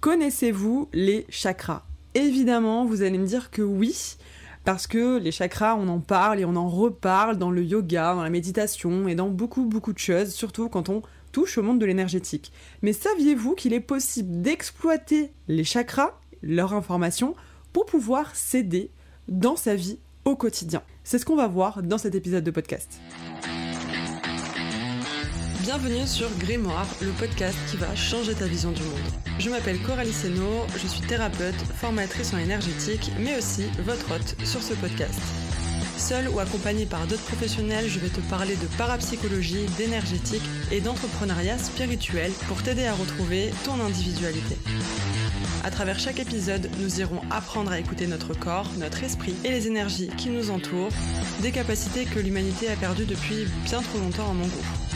Connaissez-vous les chakras? Évidemment, vous allez me dire que oui, parce que les chakras, on en parle et on en reparle dans le yoga, dans la méditation et dans beaucoup beaucoup de choses, surtout quand on touche au monde de l'énergétique. Mais saviez-vous qu'il est possible d'exploiter les chakras, leur information, pour pouvoir s'aider dans sa vie au quotidien? C'est ce qu'on va voir dans cet épisode de podcast. Bienvenue sur Grimoire, le podcast qui va changer ta vision du monde. Je m'appelle Coralie Seno, je suis thérapeute, formatrice en énergétique, mais aussi votre hôte sur ce podcast. Seule ou accompagnée par d'autres professionnels, je vais te parler de parapsychologie, d'énergétique et d'entrepreneuriat spirituel pour t'aider à retrouver ton individualité. À travers chaque épisode, nous irons apprendre à écouter notre corps, notre esprit et les énergies qui nous entourent, des capacités que l'humanité a perdues depuis bien trop longtemps en mon goût.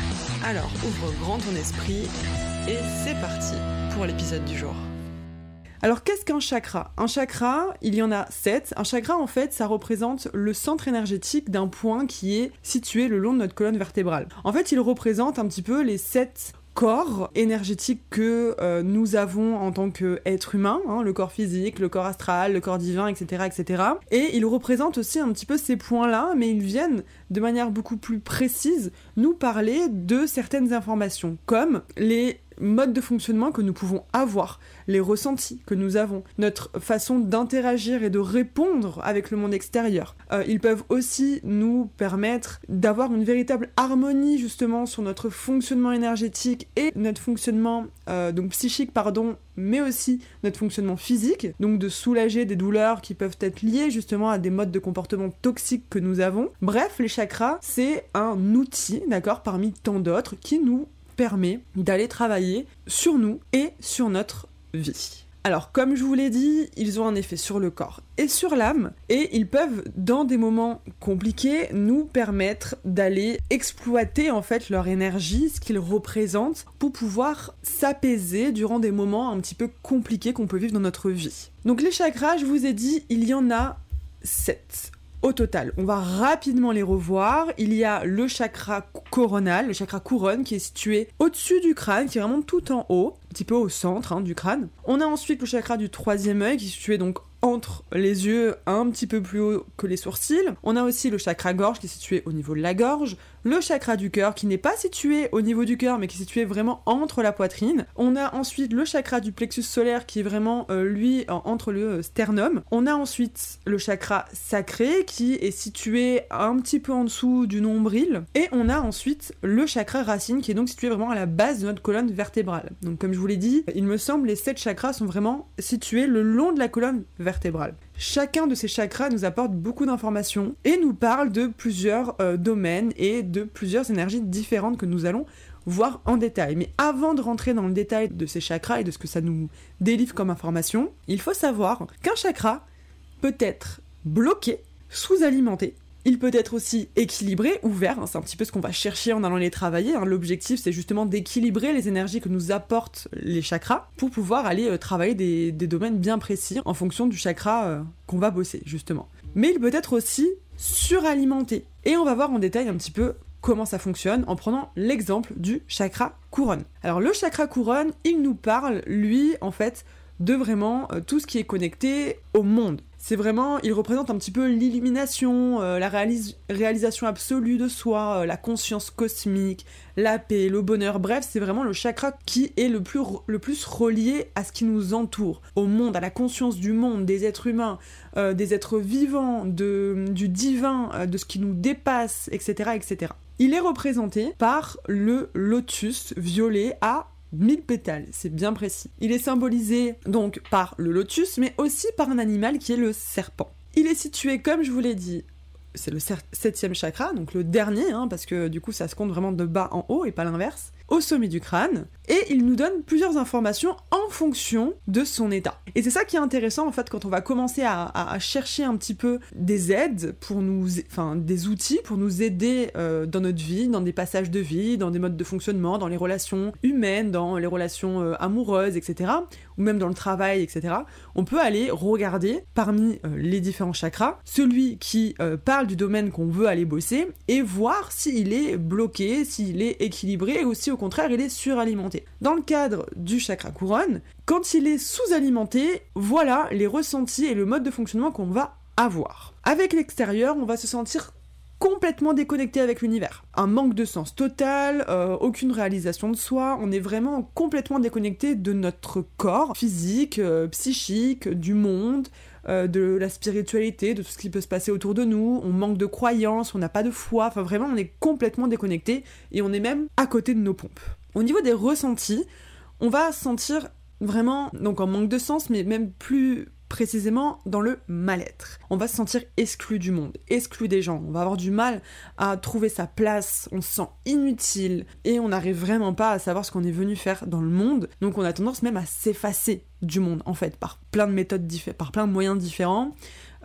Alors ouvre grand ton esprit et c'est parti pour l'épisode du jour. Alors qu'est-ce qu'un chakra? Un chakra, il y en a sept. Un chakra en fait, ça représente le centre énergétique d'un point qui est situé le long de notre colonne vertébrale. En fait, il représente un petit peu les sept corps énergétique que euh, nous avons en tant qu'être humain, hein, le corps physique, le corps astral, le corps divin, etc., etc. Et ils représentent aussi un petit peu ces points-là, mais ils viennent de manière beaucoup plus précise nous parler de certaines informations, comme les modes de fonctionnement que nous pouvons avoir, les ressentis que nous avons, notre façon d'interagir et de répondre avec le monde extérieur. Euh, ils peuvent aussi nous permettre d'avoir une véritable harmonie justement sur notre fonctionnement énergétique et notre fonctionnement euh, donc psychique pardon mais aussi notre fonctionnement physique, donc de soulager des douleurs qui peuvent être liées justement à des modes de comportement toxiques que nous avons. Bref, les chakras, c'est un outil, d'accord, parmi tant d'autres, qui nous d'aller travailler sur nous et sur notre vie. Alors, comme je vous l'ai dit, ils ont un effet sur le corps et sur l'âme, et ils peuvent, dans des moments compliqués, nous permettre d'aller exploiter en fait leur énergie, ce qu'ils représentent, pour pouvoir s'apaiser durant des moments un petit peu compliqués qu'on peut vivre dans notre vie. Donc les chakras, je vous ai dit, il y en a 7 au total. On va rapidement les revoir. Il y a le chakra coronal, le chakra couronne qui est situé au-dessus du crâne, qui est vraiment tout en haut, petit peu au centre hein, du crâne. On a ensuite le chakra du troisième œil qui est situé donc entre les yeux un petit peu plus haut que les sourcils. On a aussi le chakra gorge qui est situé au niveau de la gorge, le chakra du cœur qui n'est pas situé au niveau du cœur mais qui est situé vraiment entre la poitrine. On a ensuite le chakra du plexus solaire qui est vraiment euh, lui entre le euh, sternum. On a ensuite le chakra sacré qui est situé un petit peu en dessous du nombril et on a ensuite le chakra racine qui est donc situé vraiment à la base de notre colonne vertébrale. Donc comme je l'ai dit, il me semble les sept chakras sont vraiment situés le long de la colonne vertébrale Chacun de ces chakras nous apporte beaucoup d'informations et nous parle de plusieurs euh, domaines et de plusieurs énergies différentes que nous allons voir en détail. Mais avant de rentrer dans le détail de ces chakras et de ce que ça nous délivre comme information, il faut savoir qu'un chakra peut être bloqué, sous-alimenté il peut être aussi équilibré, ouvert, hein, c'est un petit peu ce qu'on va chercher en allant les travailler. Hein. L'objectif, c'est justement d'équilibrer les énergies que nous apportent les chakras pour pouvoir aller euh, travailler des, domaines bien précis en fonction du chakra euh, qu'on va bosser, justement. Mais il peut être aussi suralimenté. Et on va voir en détail un petit peu comment ça fonctionne en prenant l'exemple du chakra couronne. Alors le chakra couronne, il nous parle, lui, en fait, de vraiment euh, tout ce qui est connecté au monde. C'est vraiment, il représente un petit peu l'illumination, euh, la réalisation absolue de soi, euh, la conscience cosmique, la paix, le bonheur. Bref, c'est vraiment le chakra qui est le plus, le plus relié à ce qui nous entoure, au monde, à la conscience du monde, des êtres humains, des êtres vivants, du divin, de ce qui nous dépasse, etc., etc. Il est représenté par le lotus violet à 1000 pétales, c'est bien précis. Il est symbolisé donc par le lotus, mais aussi par un animal qui est le serpent. Il est situé, comme je vous l'ai dit, c'est le septième chakra, donc le dernier, hein, parce que du coup ça se compte vraiment de bas en haut et pas l'inverse, au sommet du crâne, et il nous donne plusieurs informations en fonction de son état. Et c'est ça qui est intéressant en fait quand on va commencer à, chercher un petit peu des aides pour nous, enfin des outils pour nous aider euh, dans notre vie, dans des passages de vie, dans des modes de fonctionnement, dans les relations humaines, dans les relations euh, amoureuses, etc. ou même dans le travail, etc., on peut aller regarder parmi euh, les différents chakras celui qui euh, parle du domaine qu'on veut aller bosser et voir s'il est bloqué, s'il est équilibré ou si au contraire il est suralimenté. Dans le cadre du chakra couronne, quand il est sous-alimenté, voilà les ressentis et le mode de fonctionnement qu'on va avoir. Avec l'extérieur, on va se sentir complètement déconnecté avec l'univers. Un manque de sens total, euh, aucune réalisation de soi, on est vraiment complètement déconnecté de notre corps physique, euh, psychique, du monde, euh, de la spiritualité, de tout ce qui peut se passer autour de nous, on manque de croyances, on n'a pas de foi, enfin vraiment on est complètement déconnecté et on est même à côté de nos pompes. Au niveau des ressentis, on va sentir vraiment donc en manque de sens mais même plus précisément dans le mal-être. On va se sentir exclu du monde, exclu des gens, on va avoir du mal à trouver sa place, on se sent inutile et on n'arrive vraiment pas à savoir ce qu'on est venu faire dans le monde, donc on a tendance même à s'effacer du monde en fait par plein de méthodes différentes, par plein de moyens différents.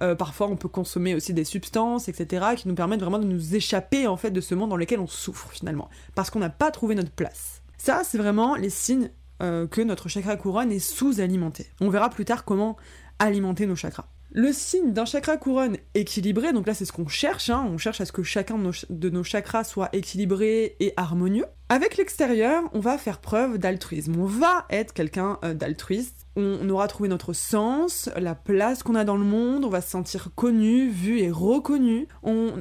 Euh, parfois, on peut consommer aussi des substances, etc., qui nous permettent vraiment de nous échapper en fait de ce monde dans lequel on souffre finalement, parce qu'on n'a pas trouvé notre place. Ça, c'est vraiment les signes euh, que notre chakra couronne est sous-alimenté. On verra plus tard comment alimenter nos chakras. Le signe d'un chakra couronne équilibré, donc là c'est ce qu'on cherche, hein. on cherche à ce que chacun de nos, chakras soit équilibré et harmonieux. Avec l'extérieur, on va faire preuve d'altruisme, on va être quelqu'un euh, d'altruiste, on aura trouvé notre sens, la place qu'on a dans le monde, on va se sentir connu, vu et reconnu, on,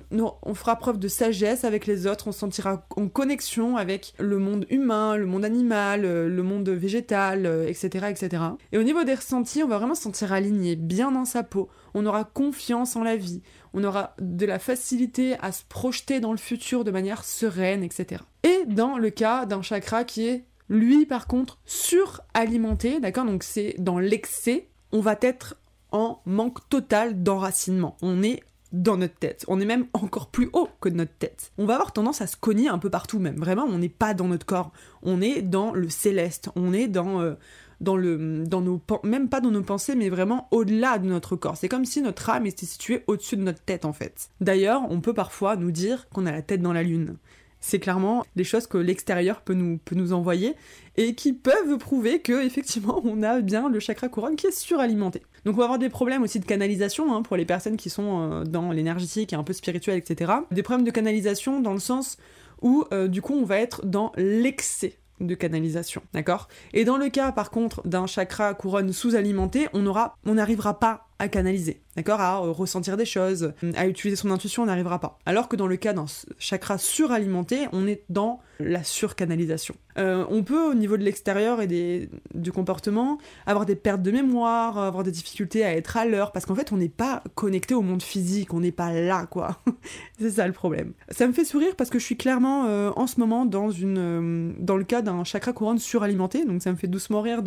fera preuve de sagesse avec les autres, on se sentira en connexion avec le monde humain, le monde animal, euh, le monde végétal, etc., euh, etc. Et au niveau des ressentis, on va vraiment se sentir aligné, bien dans sa peau, on aura confiance en la vie, on aura de la facilité à se projeter dans le futur de manière sereine, etc. Et dans le cas d'un chakra qui est lui, par contre, suralimenté, d'accord Donc c'est dans l'excès, on va être en manque total d'enracinement. On est dans notre tête. On est même encore plus haut que notre tête. On va avoir tendance à se cogner un peu partout même. Vraiment, on n'est pas dans notre corps. On est dans le céleste. On est dans... Euh, dans le dans nos même pas dans nos pensées mais vraiment au-delà de notre corps. C'est comme si notre âme était située au-dessus de notre tête en fait. D'ailleurs, on peut parfois nous dire qu'on a la tête dans la lune c'est clairement des choses que l'extérieur peut nous, envoyer et qui peuvent prouver que effectivement on a bien le chakra couronne qui est suralimenté. Donc on va avoir des problèmes aussi de canalisation hein, pour les personnes qui sont euh, dans l'énergétique et un peu spirituel, etc. Des problèmes de canalisation dans le sens où euh, du coup on va être dans l'excès de canalisation, d'accord? Et dans le cas par contre d'un chakra couronne sous-alimenté, on aura, on n'arrivera pas à canaliser, d'accord À euh, ressentir des choses, à utiliser son intuition, on n'arrivera pas. Alors que dans le cas d'un chakra suralimenté, on est dans la surcanalisation. Euh, on peut, au niveau de l'extérieur et des, du comportement, avoir des pertes de mémoire, avoir des difficultés à être à l'heure, parce qu'en fait, on n'est pas connecté au monde physique, on n'est pas là, quoi. c'est ça le problème. Ça me fait sourire parce que je suis clairement euh, en ce moment dans, une, dans le cas d'un chakra couronne suralimenté, donc ça me fait doucement rire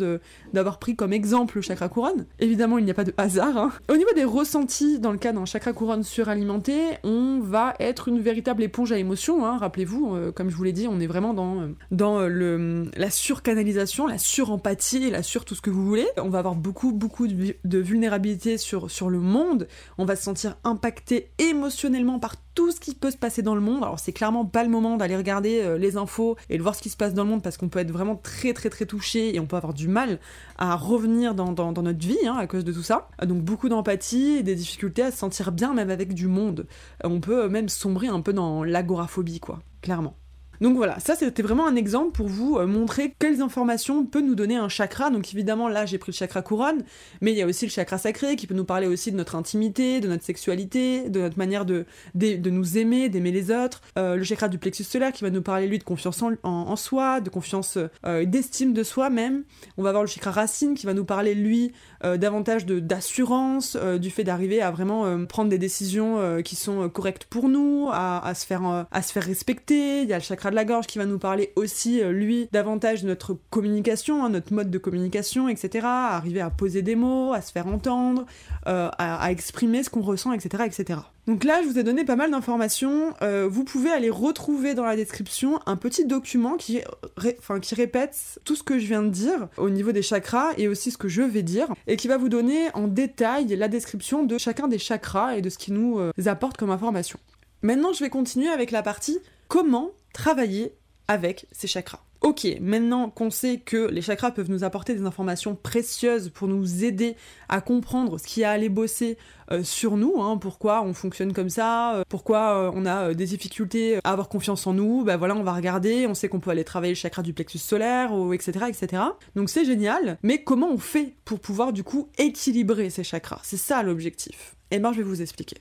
d'avoir pris comme exemple le chakra couronne. Évidemment, il n'y a pas de hasard, Hein. Au niveau des ressentis, dans le cas d'un chakra couronne suralimenté, on va être une véritable éponge à émotions. Hein. Rappelez-vous, euh, comme je vous l'ai dit, on est vraiment dans, euh, euh, la surcanalisation, la surempathie, la sur tout ce que vous voulez. On va avoir beaucoup, beaucoup de, de vulnérabilité sur, sur le monde. On va se sentir impacté émotionnellement par tout ce qui peut se passer dans le monde. Alors c'est clairement pas le moment d'aller regarder les infos et de voir ce qui se passe dans le monde parce qu'on peut être vraiment très très très touché et on peut avoir du mal à revenir dans, notre vie hein, à cause de tout ça. Donc beaucoup d'empathie et des difficultés à se sentir bien même avec du monde. On peut même sombrer un peu dans l'agoraphobie quoi, clairement. Donc voilà, ça c'était vraiment un exemple pour vous euh, montrer quelles informations peut nous donner un chakra. Donc évidemment là j'ai pris le chakra couronne, mais il y a aussi le chakra sacré qui peut nous parler aussi de notre intimité, de notre sexualité, de notre manière de, nous aimer, d'aimer les autres. Euh, le chakra du plexus solaire qui va nous parler lui de confiance en, soi, de confiance euh, d'estime de soi même. On va avoir le chakra racine qui va nous parler lui davantage d'assurance, du fait d'arriver à vraiment prendre des décisions qui sont correctes pour nous, à, à se faire, à se faire respecter. Il y a le chakra de la gorge qui va nous parler aussi, euh, lui, davantage de notre communication, hein, notre mode de communication, etc. arriver à poser des mots, à se faire entendre, euh, à, exprimer ce qu'on ressent, etc., etc. Donc là, je vous ai donné pas mal d'informations. Euh, vous pouvez aller retrouver dans la description un petit document qui, qui répète tout ce que je viens de dire au niveau des chakras et aussi ce que je vais dire et qui va vous donner en détail la description de chacun des chakras et de ce qui nous apporte comme information. Maintenant, je vais continuer avec la partie comment travailler avec ces chakras. Ok, maintenant qu'on sait que les chakras peuvent nous apporter des informations précieuses pour nous aider à comprendre ce qui a à aller bosser euh, sur nous, hein, pourquoi on fonctionne comme ça, euh, pourquoi euh, on a des difficultés à avoir confiance en nous, bah voilà, on va regarder, on sait qu'on peut aller travailler le chakra du plexus solaire, ou etc., etc. Donc c'est génial, mais comment on fait pour pouvoir du coup équilibrer ces chakras? C'est ça l'objectif. Et ben je vais vous expliquer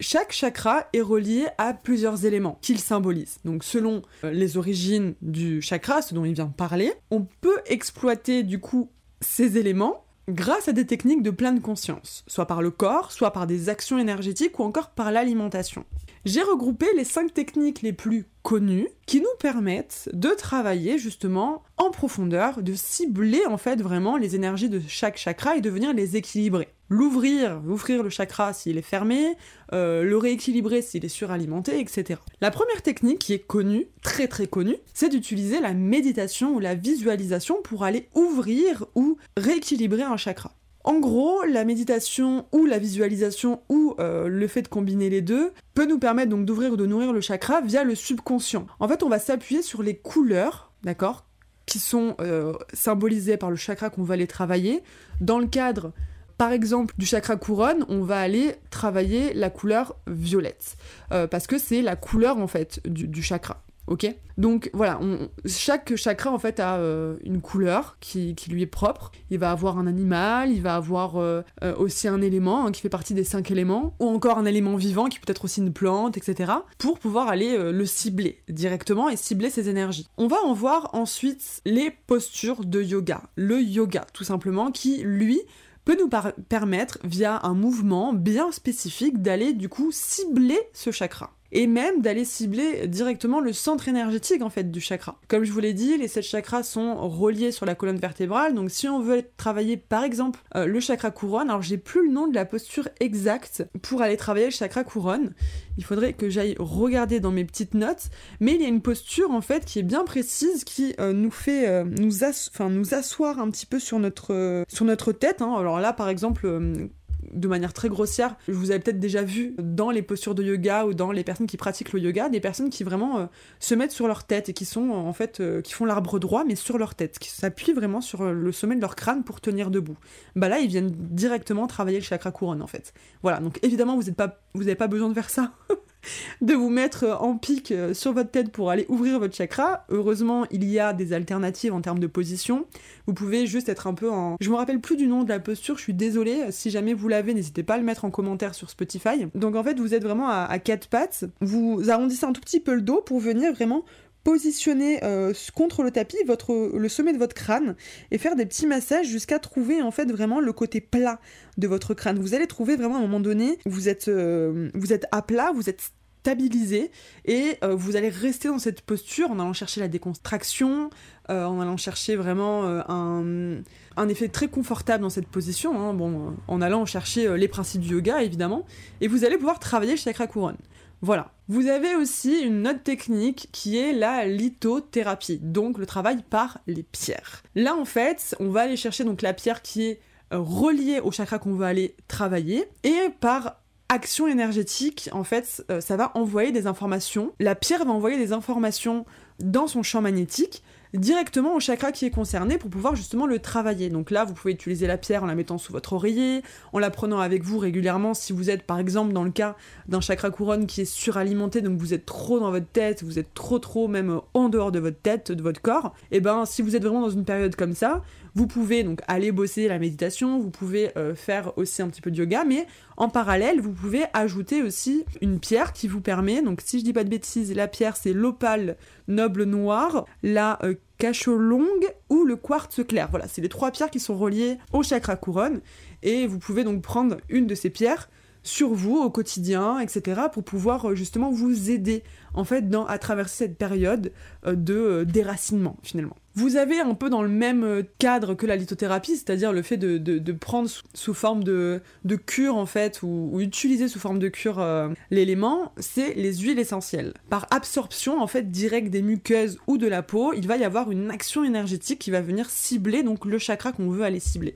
chaque chakra est relié à plusieurs éléments qu'il symbolise. Donc selon euh, les origines du chakra, ce dont il vient parler, on peut exploiter du coup ces éléments grâce à des techniques de pleine conscience, soit par le corps, soit par des actions énergétiques ou encore par l'alimentation. J'ai regroupé les cinq techniques les plus connues qui nous permettent de travailler justement en profondeur, de cibler en fait vraiment les énergies de chaque chakra et de venir les équilibrer l'ouvrir, ouvrir le chakra s'il est fermé, euh, le rééquilibrer s'il est suralimenté, etc. La première technique qui est connue, très très connue, c'est d'utiliser la méditation ou la visualisation pour aller ouvrir ou rééquilibrer un chakra. En gros, la méditation ou la visualisation ou euh, le fait de combiner les deux peut nous permettre donc d'ouvrir ou de nourrir le chakra via le subconscient. En fait, on va s'appuyer sur les couleurs, d'accord, qui sont euh, symbolisées par le chakra qu'on va aller travailler dans le cadre par exemple, du chakra couronne, on va aller travailler la couleur violette. Euh, parce que c'est la couleur, en fait, du, chakra. Ok? Donc voilà, chaque chakra en fait a euh, une couleur qui, lui est propre. Il va avoir un animal, il va avoir euh, aussi un élément hein, qui fait partie des cinq éléments, ou encore un élément vivant qui peut être aussi une plante, etc. Pour pouvoir aller le cibler directement et cibler ses énergies. On va en voir ensuite les postures de yoga. Le yoga, tout simplement, qui lui peut nous permettre, via un mouvement bien spécifique, d'aller du coup cibler ce chakra et même d'aller cibler directement le centre énergétique en fait du chakra. Comme je vous l'ai dit, les sept chakras sont reliés sur la colonne vertébrale, donc si on veut travailler par exemple euh, le chakra couronne, alors j'ai plus le nom de la posture exacte pour aller travailler le chakra couronne, il faudrait que j'aille regarder dans mes petites notes, mais il y a une posture en fait qui est bien précise, qui euh, nous fait euh, nous, asseoir un petit peu sur notre, sur notre tête. Hein. Alors là par exemple de manière très grossière, je vous avez peut-être déjà vu dans les postures de yoga ou dans les personnes qui pratiquent le yoga, des personnes qui vraiment euh, se mettent sur leur tête et qui sont en fait euh, qui font l'arbre droit mais sur leur tête, qui s'appuient vraiment sur euh, le sommet de leur crâne pour tenir debout. Bah là, ils viennent directement travailler le chakra couronne en fait. Voilà, donc évidemment vous n'avez pas pas besoin de faire ça. de vous mettre en pique euh, sur votre tête pour aller ouvrir votre chakra. Heureusement, il y a des alternatives en termes de position. Vous pouvez juste être un peu en... Je me rappelle plus du nom de la posture, je suis désolée. Si jamais vous l'avez, n'hésitez pas à le mettre en commentaire sur Spotify. Donc en fait, vous êtes vraiment à, quatre pattes. Vous arrondissez un tout petit peu le dos pour venir vraiment positionner euh, contre le tapis votre, le sommet de votre crâne et faire des petits massages jusqu'à trouver en fait vraiment le côté plat de votre crâne. Vous allez trouver vraiment à un moment donné, vous êtes, euh, vous êtes à plat, vous êtes stabilisé et euh, vous allez rester dans cette posture en allant chercher la décontraction, en allant chercher vraiment un, un, effet très confortable dans cette position, hein, bon, en allant chercher les principes du yoga évidemment, et vous allez pouvoir travailler le chakra couronne. Voilà. Vous avez aussi une autre technique qui est la lithothérapie, donc le travail par les pierres. Là en fait, on va aller chercher donc la pierre qui est reliée au chakra qu'on va aller travailler et par action énergétique, en fait, euh, ça va envoyer des informations. La pierre va envoyer des informations dans son champ magnétique directement au chakra qui est concerné pour pouvoir justement le travailler. Donc là, vous pouvez utiliser la pierre en la mettant sous votre oreiller, en la prenant avec vous régulièrement si vous êtes par exemple dans le cas d'un chakra couronne qui est suralimenté, donc vous êtes trop dans votre tête, vous êtes trop trop même en dehors de votre tête, de votre corps. Et eh ben si vous êtes vraiment dans une période comme ça, vous pouvez donc aller bosser la méditation, vous pouvez euh, faire aussi un petit peu de yoga, mais en parallèle, vous pouvez ajouter aussi une pierre qui vous permet, donc si je dis pas de bêtises, la pierre c'est l'opale noble noir, la euh, cacholongue ou le quartz clair. Voilà, c'est les trois pierres qui sont reliées au chakra couronne, et vous pouvez donc prendre une de ces pierres sur vous au quotidien, etc., pour pouvoir euh, justement vous aider en fait dans, à traverser cette période euh, de déracinement finalement. Vous avez un peu dans le même cadre que la lithothérapie, c'est-à-dire le fait de, prendre sous, forme de, cure en fait, ou, utiliser sous forme de cure l'élément, c'est les huiles essentielles. Par absorption en fait directe des muqueuses ou de la peau, il va y avoir une action énergétique qui va venir cibler donc le chakra qu'on veut aller cibler.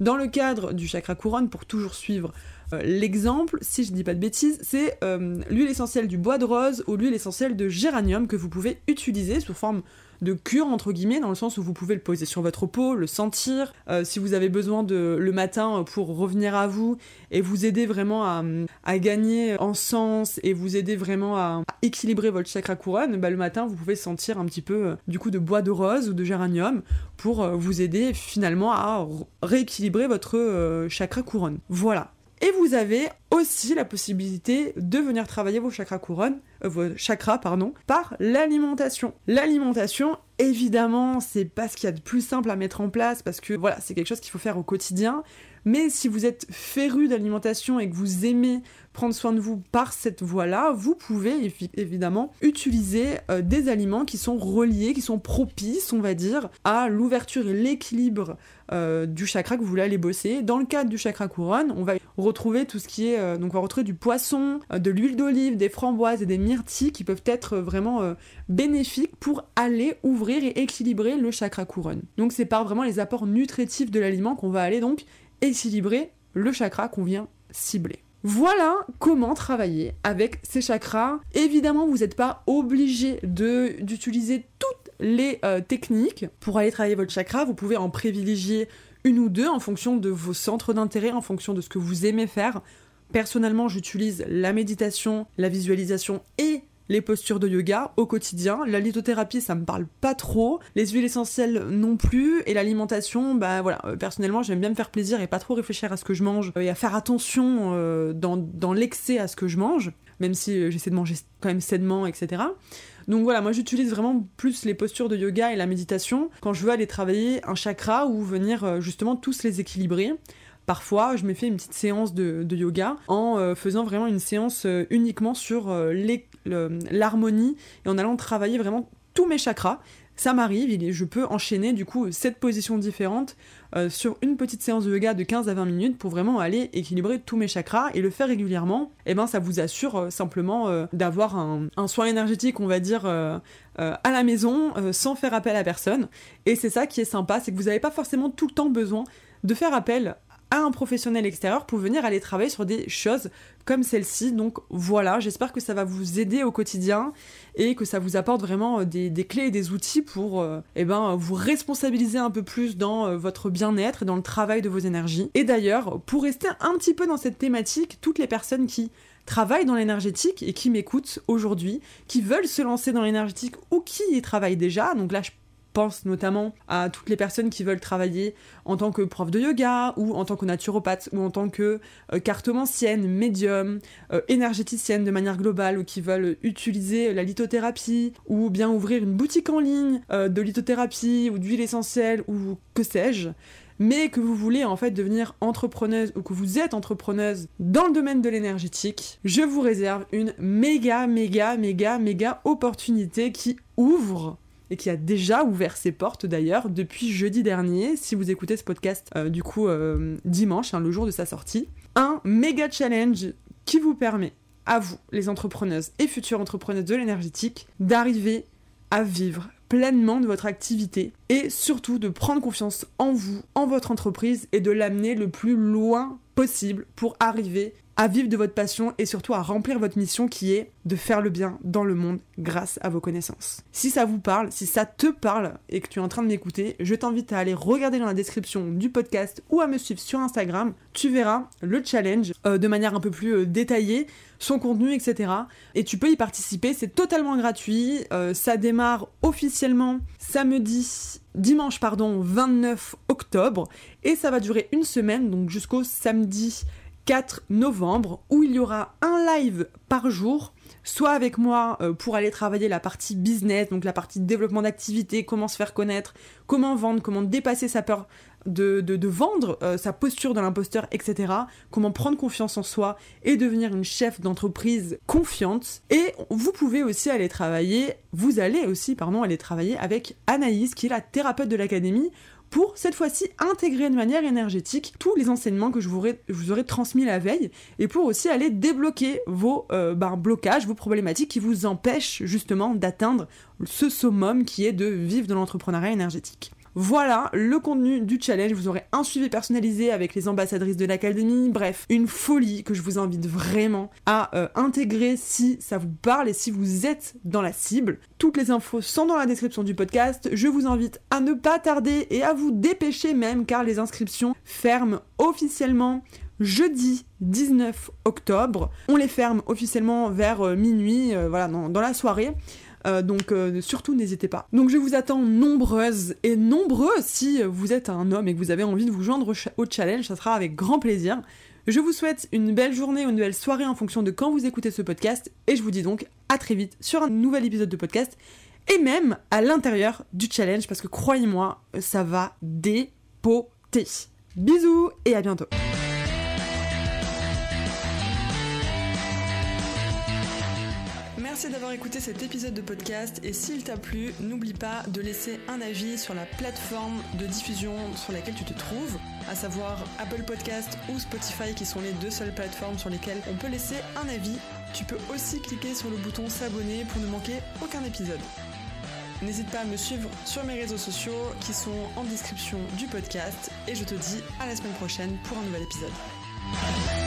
Dans le cadre du chakra couronne, pour toujours suivre euh, l'exemple, si je dis pas de bêtises, c'est euh, l'huile essentielle du bois de rose ou l'huile essentielle de géranium que vous pouvez utiliser sous forme de cure entre guillemets, dans le sens où vous pouvez le poser sur votre peau, le sentir. Euh, si vous avez besoin de le matin pour revenir à vous et vous aider vraiment à, gagner en sens et vous aider vraiment à, équilibrer votre chakra couronne, bah, le matin vous pouvez sentir un petit peu euh, du coup de bois de rose ou de géranium pour euh, vous aider finalement à rééquilibrer votre chakra couronne. Voilà. Et vous avez aussi la possibilité de venir travailler vos chakras couronnes, euh, vos chakras, pardon, par l'alimentation. L'alimentation, évidemment, c'est pas ce qu'il y a de plus simple à mettre en place parce que voilà, c'est quelque chose qu'il faut faire au quotidien. Mais si vous êtes féru d'alimentation et que vous aimez prendre soin de vous par cette voie-là, vous pouvez évidemment utiliser euh, des aliments qui sont reliés, qui sont propices, on va dire, à l'ouverture et l'équilibre euh, du chakra que vous voulez aller bosser. Dans le cadre du chakra couronne, on va retrouver tout ce qui est euh, donc on va retrouver du poisson, de l'huile d'olive, des framboises et des myrtilles qui peuvent être vraiment bénéfiques pour aller ouvrir et équilibrer le chakra couronne. Donc c'est par vraiment les apports nutritifs de l'aliment qu'on va aller donc équilibrer le chakra qu'on vient cibler. Voilà comment travailler avec ces chakras. Évidemment, vous n'êtes pas obligé d'utiliser toutes les euh, techniques pour aller travailler votre chakra. Vous pouvez en privilégier une ou deux en fonction de vos centres d'intérêt, en fonction de ce que vous aimez faire. Personnellement, j'utilise la méditation, la visualisation et les postures de yoga au quotidien. La lithothérapie, ça me parle pas trop. Les huiles essentielles non plus. Et l'alimentation, bah voilà, euh, personnellement, j'aime bien me faire plaisir et pas trop réfléchir à ce que je mange et à faire attention euh, dans, dans l'excès à ce que je mange, même si euh, j'essaie de manger quand même sainement, etc. Donc voilà, moi j'utilise vraiment plus les postures de yoga et la méditation quand je veux aller travailler un chakra ou venir justement tous les équilibrer. Parfois, je me fais une petite séance de, yoga en euh, faisant vraiment une séance euh, uniquement sur euh, l'harmonie et en allant travailler vraiment tous mes chakras. Ça m'arrive, je peux enchaîner du coup sept positions différentes sur une petite séance de yoga de 15 à 20 minutes pour vraiment aller équilibrer tous mes chakras et le faire régulièrement. Et eh ben ça vous assure simplement d'avoir un, un, soin énergétique, on va dire, à la maison sans faire appel à personne. Et c'est ça qui est sympa, c'est que vous n'avez pas forcément tout le temps besoin de faire appel un professionnel extérieur pour venir aller travailler sur des choses comme celle-ci. Donc voilà, j'espère que ça va vous aider au quotidien et que ça vous apporte vraiment euh, des, clés et des outils pour euh, eh ben, vous responsabiliser un peu plus dans euh, votre bien-être et dans le travail de vos énergies. Et d'ailleurs, pour rester un petit peu dans cette thématique, toutes les personnes qui travaillent dans l'énergétique et qui m'écoutent aujourd'hui, qui veulent se lancer dans l'énergétique ou qui y travaillent déjà, donc là je pense notamment à toutes les personnes qui veulent travailler en tant que prof de yoga ou en tant que naturopathe ou en tant que euh, cartomancienne, médium, euh, énergéticienne de manière globale ou qui veulent utiliser la lithothérapie ou bien ouvrir une boutique en ligne euh, de lithothérapie ou d'huile essentielle ou que sais-je mais que vous voulez en fait devenir entrepreneuse ou que vous êtes entrepreneuse dans le domaine de l'énergétique, je vous réserve une méga, méga, méga, méga opportunité qui ouvre et qui a déjà ouvert ses portes d'ailleurs depuis jeudi dernier, si vous écoutez ce podcast euh, du coup euh, dimanche, hein, le jour de sa sortie. Un méga challenge qui vous permet à vous, les entrepreneuses et futures entrepreneuses de l'énergétique, d'arriver à vivre pleinement de votre activité et surtout de prendre confiance en vous, en votre entreprise et de l'amener le plus loin possible pour arriver à vivre de votre passion et surtout à remplir votre mission qui est de faire le bien dans le monde grâce à vos connaissances. Si ça vous parle, si ça te parle et que tu es en train de m'écouter, je t'invite à aller regarder dans la description du podcast ou à me suivre sur Instagram. Tu verras le challenge euh, de manière un peu plus euh, détaillée, son contenu, etc. Et tu peux y participer, c'est totalement gratuit. Euh, ça démarre officiellement samedi dimanche pardon 29 octobre et ça va durer une semaine donc jusqu'au samedi 4 novembre où il y aura un live par jour, soit avec moi euh, pour aller travailler la partie business, donc la partie développement d'activité, comment se faire connaître, comment vendre, comment dépasser sa peur de, vendre, euh, sa posture de l'imposteur, etc. Comment prendre confiance en soi et devenir une chef d'entreprise confiante. Et vous pouvez aussi aller travailler, vous allez aussi, pardon, aller travailler avec Anaïs, qui est la thérapeute de l'académie, pour cette fois-ci intégrer de manière énergétique tous les enseignements que je vous, aurais, transmis la veille et pour aussi aller débloquer vos euh, ben, blocages, vos problématiques qui vous empêchent justement d'atteindre ce summum qui est de vivre de l'entrepreneuriat énergétique. Voilà le contenu du challenge. Vous aurez un suivi personnalisé avec les ambassadrices de l'académie. Bref, une folie que je vous invite vraiment à euh, intégrer si ça vous parle et si vous êtes dans la cible. Toutes les infos sont dans la description du podcast. Je vous invite à ne pas tarder et à vous dépêcher même car les inscriptions ferment officiellement jeudi 19 octobre. On les ferme officiellement vers euh, minuit, euh, voilà, dans, la soirée. Euh, donc surtout n'hésitez pas. Donc je vous attends nombreuses et nombreux si vous êtes un homme et que vous avez envie de vous joindre au, challenge, ça sera avec grand plaisir. Je vous souhaite une belle journée ou une belle soirée en fonction de quand vous écoutez ce podcast et je vous dis donc à très vite sur un nouvel épisode de podcast et même à l'intérieur du challenge parce que croyez-moi, ça va dépoter. Bisous et à bientôt. Merci d'avoir écouté cet épisode de podcast et s'il t'a plu, n'oublie pas de laisser un avis sur la plateforme de diffusion sur laquelle tu te trouves, à savoir Apple Podcast ou Spotify qui sont les deux seules plateformes sur lesquelles on peut laisser un avis. Tu peux aussi cliquer sur le bouton s'abonner pour ne manquer aucun épisode. N'hésite pas à me suivre sur mes réseaux sociaux qui sont en description du podcast et je te dis à la semaine prochaine pour un nouvel épisode.